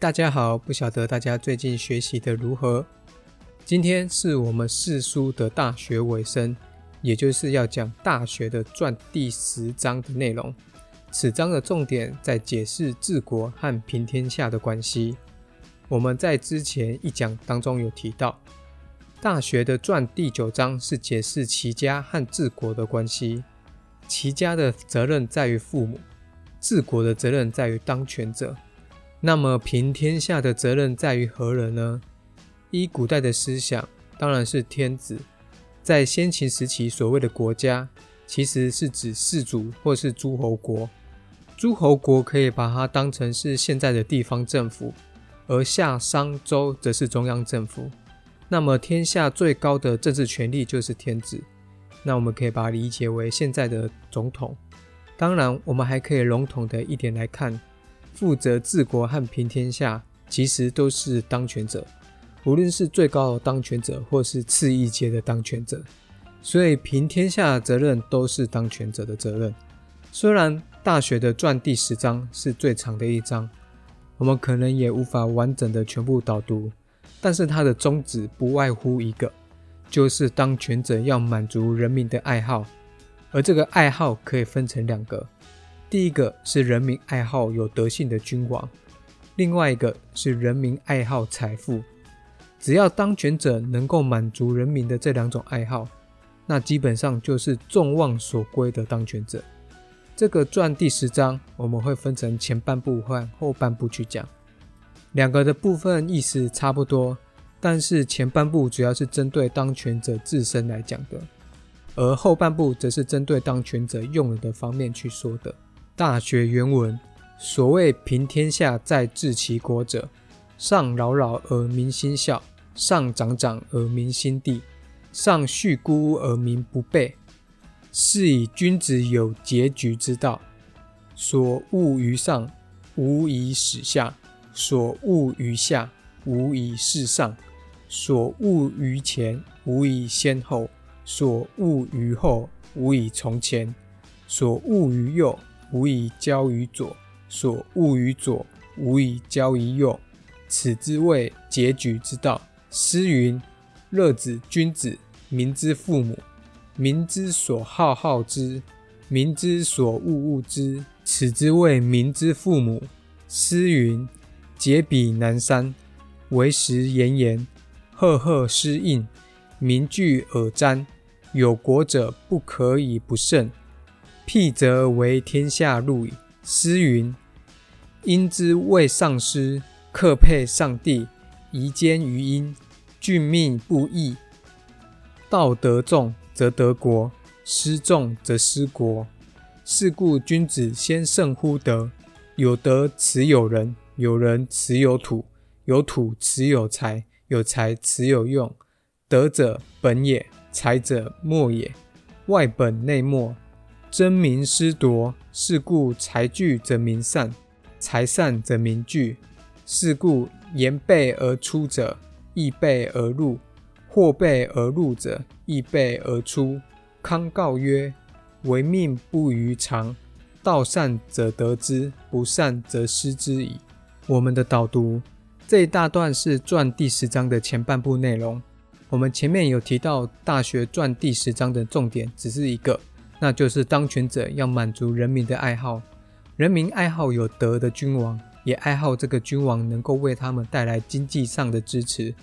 大家好！不晓得大家最近学习的如何？今天是我们四书的大学尾声，也就是要讲《大学》的传第十章的内容。此章的重点在解释治国和平天下的关系。我们在之前一讲当中有提到，《大学》的传第九章是解释齐家和治国的关系。齐家的责任在于父母，治国的责任在于当权者。那么平天下的责任在于何人呢？依古代的思想，当然是天子。在先秦时期，所谓的国家，其实是指氏族或是诸侯国。诸侯国可以把它当成是现在的地方政府，而夏商周则是中央政府。那么天下最高的政治权力就是天子。那我们可以把它理解为现在的总统。当然，我们还可以笼统的一点来看。负责治国和平天下，其实都是当权者，无论是最高的当权者，或是次一阶的当权者，所以平天下的责任都是当权者的责任。虽然《大学》的传第十章是最长的一章，我们可能也无法完整的全部导读，但是它的宗旨不外乎一个，就是当权者要满足人民的爱好，而这个爱好可以分成两个。第一个是人民爱好有德性的君王，另外一个是人民爱好财富。只要当权者能够满足人民的这两种爱好，那基本上就是众望所归的当权者。这个传第十章我们会分成前半部和后半部去讲，两个的部分意思差不多，但是前半部主要是针对当权者自身来讲的，而后半部则是针对当权者用人的方面去说的。大学原文：所谓平天下在治其国者，上扰扰而民心孝，上长长而民心地，上恤孤而民不备。是以君子有结局之道。所恶于上，无以使下；所恶于下，无以事上；所恶于前，无以先后；所恶于后，无以从前；所恶于右。无以交于左，所恶于左，无以交于右，此之谓结举之道。诗云：“乐子君子，民之父母。民之所好好之，民之所恶恶之，此之谓民之父母。”诗云：“解彼南山，为时炎炎，赫赫诗应，民具尔瞻。有国者不可以不胜。”辟则为天下路矣。诗云：“因之谓上师，克配上帝，夷坚于因，俊命不义。道德重则得国，失重则失国。是故君子先胜乎德。有德持有人，有人持有土，有土持有财，有财持有用。德者本也，财者末也。外本内末。”争名失夺，是故财聚则民散，财散则民聚。是故言悖而出者，亦悖而入；或悖而入者，亦悖而出。康告曰：“唯命不于常，道善者得之，不善则失之矣。”我们的导读这一大段是传第十章的前半部内容。我们前面有提到《大学》传第十章的重点只是一个。那就是当权者要满足人民的爱好，人民爱好有德的君王，也爱好这个君王能够为他们带来经济上的支持。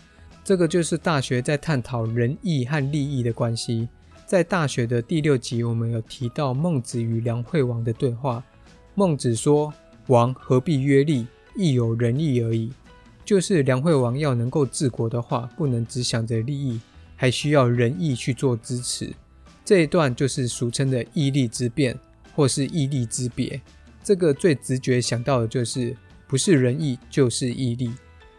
这个就是大学在探讨仁义和利益的关系。在大学的第六集，我们有提到孟子与梁惠王的对话。孟子说：“王何必约利？亦有仁义而已。”就是梁惠王要能够治国的话，不能只想着利益，还需要仁义去做支持。这一段就是俗称的义利之辩，或是义利之别。这个最直觉想到的就是不是仁义就是义利，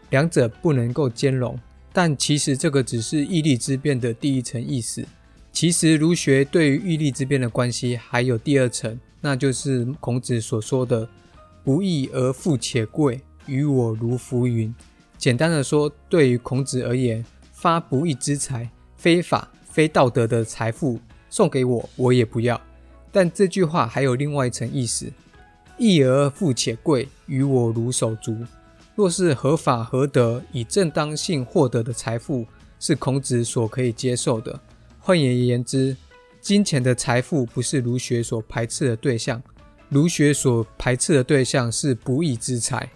两者不能够兼容。但其实这个只是义利之辩的第一层意思。其实儒学对于义利之辩的关系还有第二层，那就是孔子所说的“不义而富且贵，于我如浮云”。简单的说，对于孔子而言，发不义之财、非法、非道德的财富。送给我，我也不要。但这句话还有另外一层意思：义而富且贵，与我如手足。若是合法合德、以正当性获得的财富，是孔子所可以接受的。换言之，金钱的财富不是儒学所排斥的对象，儒学所排斥的对象是不义之财。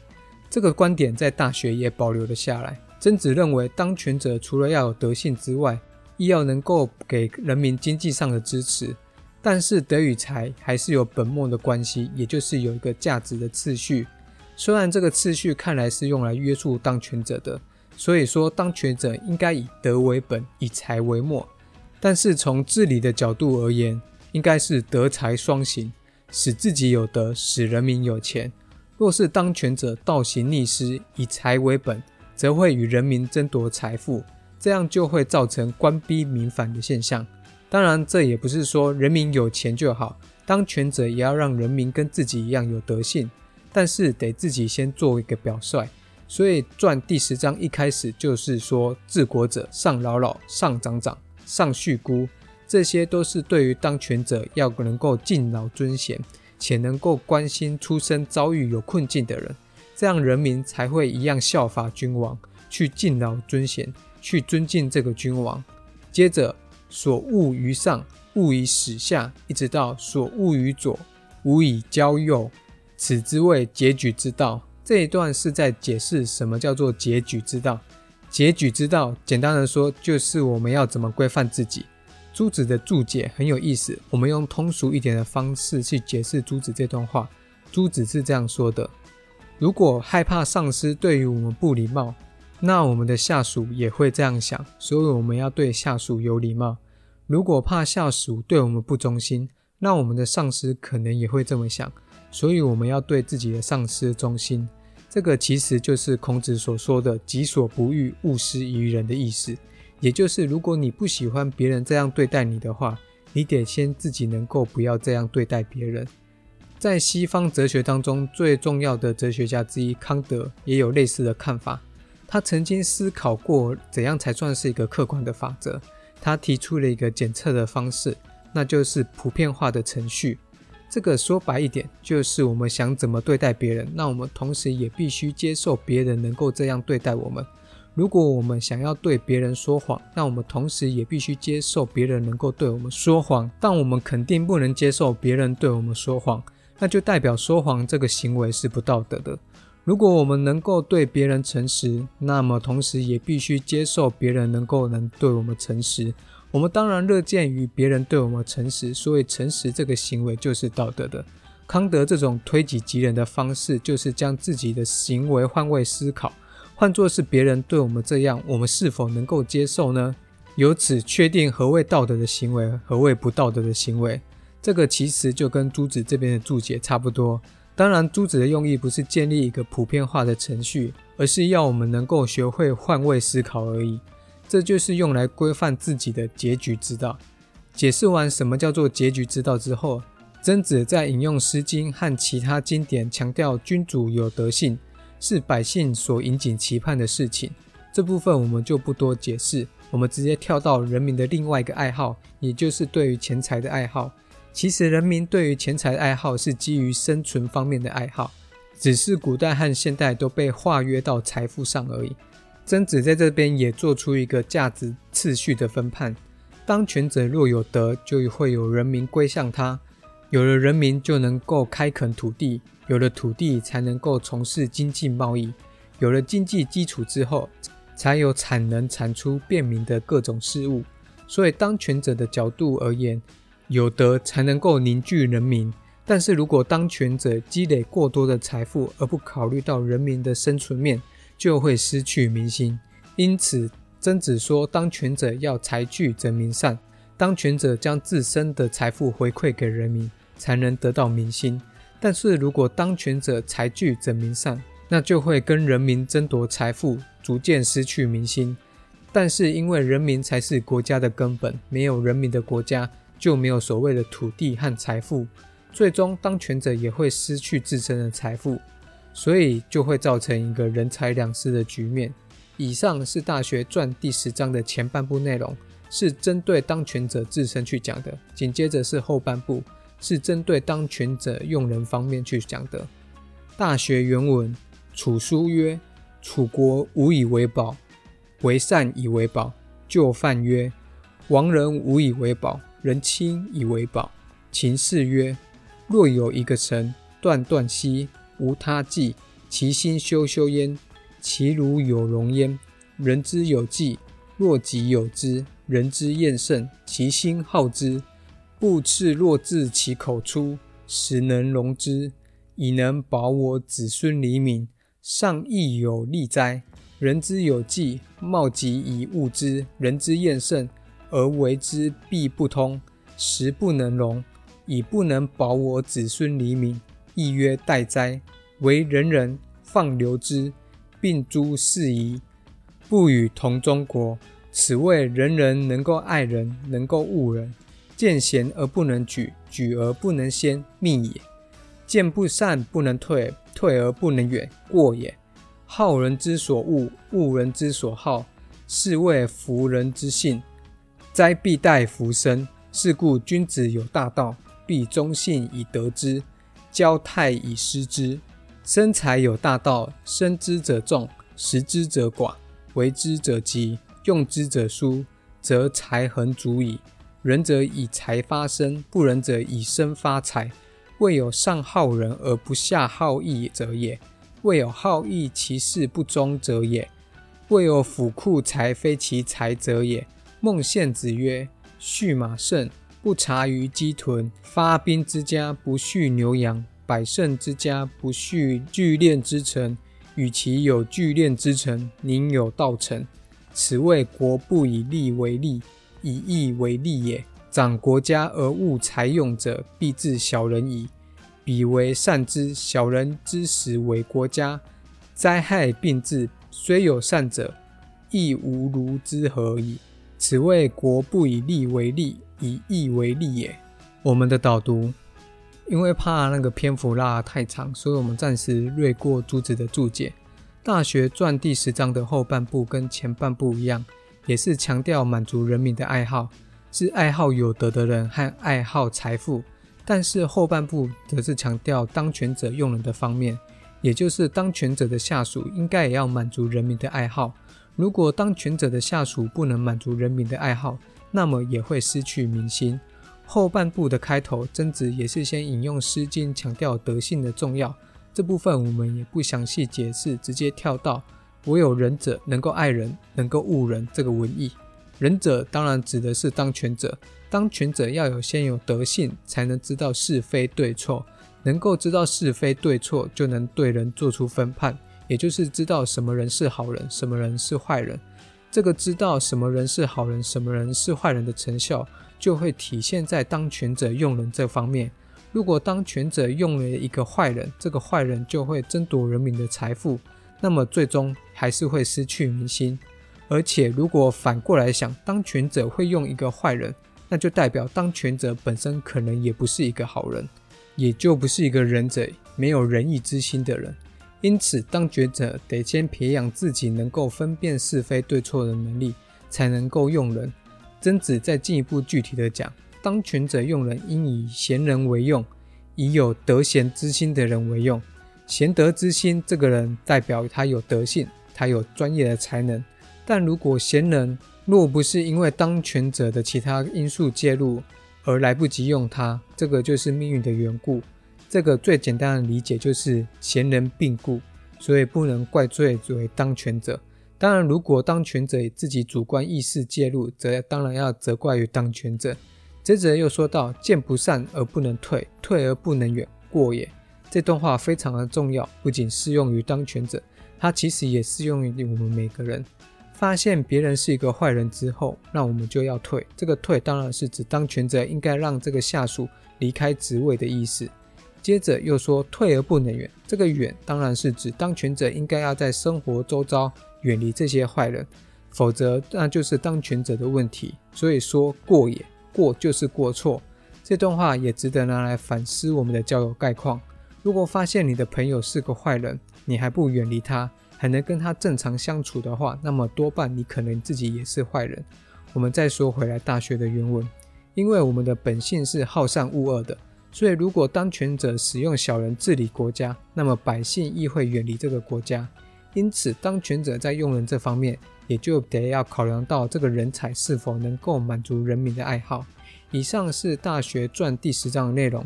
这个观点在大学也保留了下来。曾子认为，当权者除了要有德性之外，亦要能够给人民经济上的支持。但是德与财还是有本末的关系，也就是有一个价值的次序。虽然这个次序看来是用来约束当权者的，所以说当权者应该以德为本，以财为末。但是从治理的角度而言，应该是德财双行，使自己有德，使人民有钱。若是当权者倒行逆施，以财为本，则会与人民争夺财富，这样就会造成官逼民反的现象。当然，这也不是说人民有钱就好，当权者也要让人民跟自己一样有德性，但是得自己先做一个表率。所以传第十章一开始就是说，治国者上老老，上长长，上恤孤，这些都是对于当权者要能够敬老尊贤，且能够关心出身遭遇有困境的人，这样人民才会一样效法君王，去敬老尊贤，去尊敬这个君王。接着。所恶于上，恶以始下，一直到所恶于左，无以交右，此之谓结局之道。这一段是在解释什么叫做结局之道。结局之道，简单的说，就是我们要怎么规范自己。朱子的注解很有意思，我们用通俗一点的方式去解释朱子这段话。朱子是这样说的：如果害怕上司对于我们不礼貌，那我们的下属也会这样想，所以我们要对下属有礼貌。如果怕下属对我们不忠心，那我们的上司可能也会这么想，所以我们要对自己的上司忠心。这个其实就是孔子所说的“己所不欲，勿施于人”的意思。也就是，如果你不喜欢别人这样对待你的话，你得先自己能够不要这样对待别人。在西方哲学当中，最重要的哲学家之一康德也有类似的看法。他曾经思考过怎样才算是一个客观的法则。他提出了一个检测的方式，那就是普遍化的程序。这个说白一点，就是我们想怎么对待别人，那我们同时也必须接受别人能够这样对待我们。如果我们想要对别人说谎，那我们同时也必须接受别人能够对我们说谎。但我们肯定不能接受别人对我们说谎，那就代表说谎这个行为是不道德的。如果我们能够对别人诚实，那么同时也必须接受别人能够能对我们诚实。我们当然乐见于别人对我们诚实，所以诚实这个行为就是道德的。康德这种推己及人的方式，就是将自己的行为换位思考，换作是别人对我们这样，我们是否能够接受呢？由此确定何谓道德的行为，何谓不道德的行为。这个其实就跟朱子这边的注解差不多。当然，朱子的用意不是建立一个普遍化的程序，而是要我们能够学会换位思考而已。这就是用来规范自己的结局之道。解释完什么叫做结局之道之后，曾子在引用《诗经》和其他经典，强调君主有德性是百姓所引颈期盼的事情。这部分我们就不多解释，我们直接跳到人民的另外一个爱好，也就是对于钱财的爱好。其实，人民对于钱财的爱好是基于生存方面的爱好，只是古代和现代都被划约到财富上而已。曾子在这边也做出一个价值次序的分判：当权者若有德，就会有人民归向他；有了人民，就能够开垦土地；有了土地，才能够从事经济贸易；有了经济基础之后，才有产能产出便民的各种事物。所以，当权者的角度而言，有德才能够凝聚人民，但是如果当权者积累过多的财富而不考虑到人民的生存面，就会失去民心。因此，曾子说，当权者要财聚则民散，当权者将自身的财富回馈给人民，才能得到民心。但是如果当权者财聚则民散，那就会跟人民争夺财富，逐渐失去民心。但是因为人民才是国家的根本，没有人民的国家。就没有所谓的土地和财富，最终当权者也会失去自身的财富，所以就会造成一个人财两失的局面。以上是《大学传》第十章的前半部内容，是针对当权者自身去讲的；紧接着是后半部，是针对当权者用人方面去讲的。《大学》原文：楚书曰：“楚国无以为宝，为善以为宝。就犯曰：亡人无以为宝，人亲以为宝。秦氏曰：若有一个臣断断兮，无他计，其心修修焉，其如有容焉。人之有计，若己有之，人之厌胜，其心好之。不赤若自其口出，使能容之，以能保我子孙黎民，尚亦有利哉？人之有计，貌极以物之；人之厌胜，而为之必不通，实不能容，以不能保我子孙黎民，亦曰待哉？为人人放流之，并诸事宜，不与同中国。此谓人人能够爱人，能够恶人。见贤而不能举，举而不能先，命也；见不善不能退，退而不能远，过也。好人之所恶，恶人之所好，是谓福人之性。灾必待福生，是故君子有大道，必忠信以得之，交泰以失之。生财有大道，生之者众，食之者寡，为之者急，用之者疏，则财恒足矣。仁者以财发身，不仁者以身发财。未有上好人而不下好义者也；未有好义其事不忠者也；未有府库财非其财者也。孟献子曰：“畜马胜，不察于鸡豚；发兵之家，不畜牛羊；百胜之家，不畜聚练之臣。与其有聚练之臣，宁有道成？此谓国不以利为利。”以义为利也。长国家而务财用者，必致小人矣。彼为善之，小人之始为国家，灾害并至。虽有善者，亦无如之何矣。此谓国不以利为利，以义为利也。我们的导读，因为怕那个篇幅拉太长，所以我们暂时略过朱子的注解。《大学》传第十章的后半部跟前半部一样。也是强调满足人民的爱好，是爱好有德的人和爱好财富。但是后半部则是强调当权者用人的方面，也就是当权者的下属应该也要满足人民的爱好。如果当权者的下属不能满足人民的爱好，那么也会失去民心。后半部的开头，曾子也是先引用《诗经》，强调德性的重要。这部分我们也不详细解释，直接跳到。唯有仁者能够爱人，能够恶人。这个文意，仁者当然指的是当权者。当权者要有先有德性，才能知道是非对错。能够知道是非对错，就能对人做出分判，也就是知道什么人是好人，什么人是坏人。这个知道什么人是好人，什么人是坏人的成效，就会体现在当权者用人这方面。如果当权者用了一个坏人，这个坏人就会争夺人民的财富。那么最终还是会失去民心，而且如果反过来想，当权者会用一个坏人，那就代表当权者本身可能也不是一个好人，也就不是一个仁者，没有仁义之心的人。因此，当权者得先培养自己能够分辨是非对错的能力，才能够用人。曾子再进一步具体的讲，当权者用人应以贤人为用，以有德贤之心的人为用。贤德之心，这个人代表他有德性，他有专业的才能。但如果贤人若不是因为当权者的其他因素介入而来不及用他，这个就是命运的缘故。这个最简单的理解就是贤人病故，所以不能怪罪作为当权者。当然，如果当权者自己主观意识介入，则当然要责怪于当权者。接着又说到：见不善而不能退，退而不能远，过也。这段话非常的重要，不仅适用于当权者，它其实也适用于我们每个人。发现别人是一个坏人之后，那我们就要退。这个退当然是指当权者应该让这个下属离开职位的意思。接着又说退而不能远，这个远当然是指当权者应该要在生活周遭远离这些坏人，否则那就是当权者的问题。所以说过也过就是过错。这段话也值得拿来反思我们的交友概况。如果发现你的朋友是个坏人，你还不远离他，还能跟他正常相处的话，那么多半你可能自己也是坏人。我们再说回来，大学的原文，因为我们的本性是好善恶恶的，所以如果当权者使用小人治理国家，那么百姓亦会远离这个国家。因此，当权者在用人这方面，也就得要考量到这个人才是否能够满足人民的爱好。以上是《大学传》第十章的内容。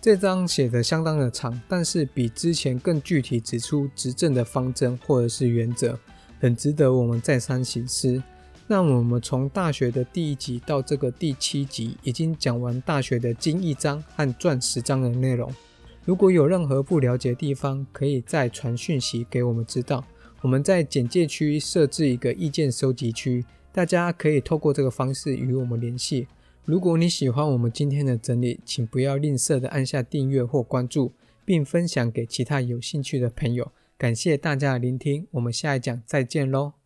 这章写的相当的长，但是比之前更具体指出执政的方针或者是原则，很值得我们再三省思。那我们从大学的第一集到这个第七集，已经讲完大学的经一章和传十章的内容。如果有任何不了解的地方，可以再传讯息给我们知道。我们在简介区设置一个意见收集区，大家可以透过这个方式与我们联系。如果你喜欢我们今天的整理，请不要吝啬的按下订阅或关注，并分享给其他有兴趣的朋友。感谢大家的聆听，我们下一讲再见喽。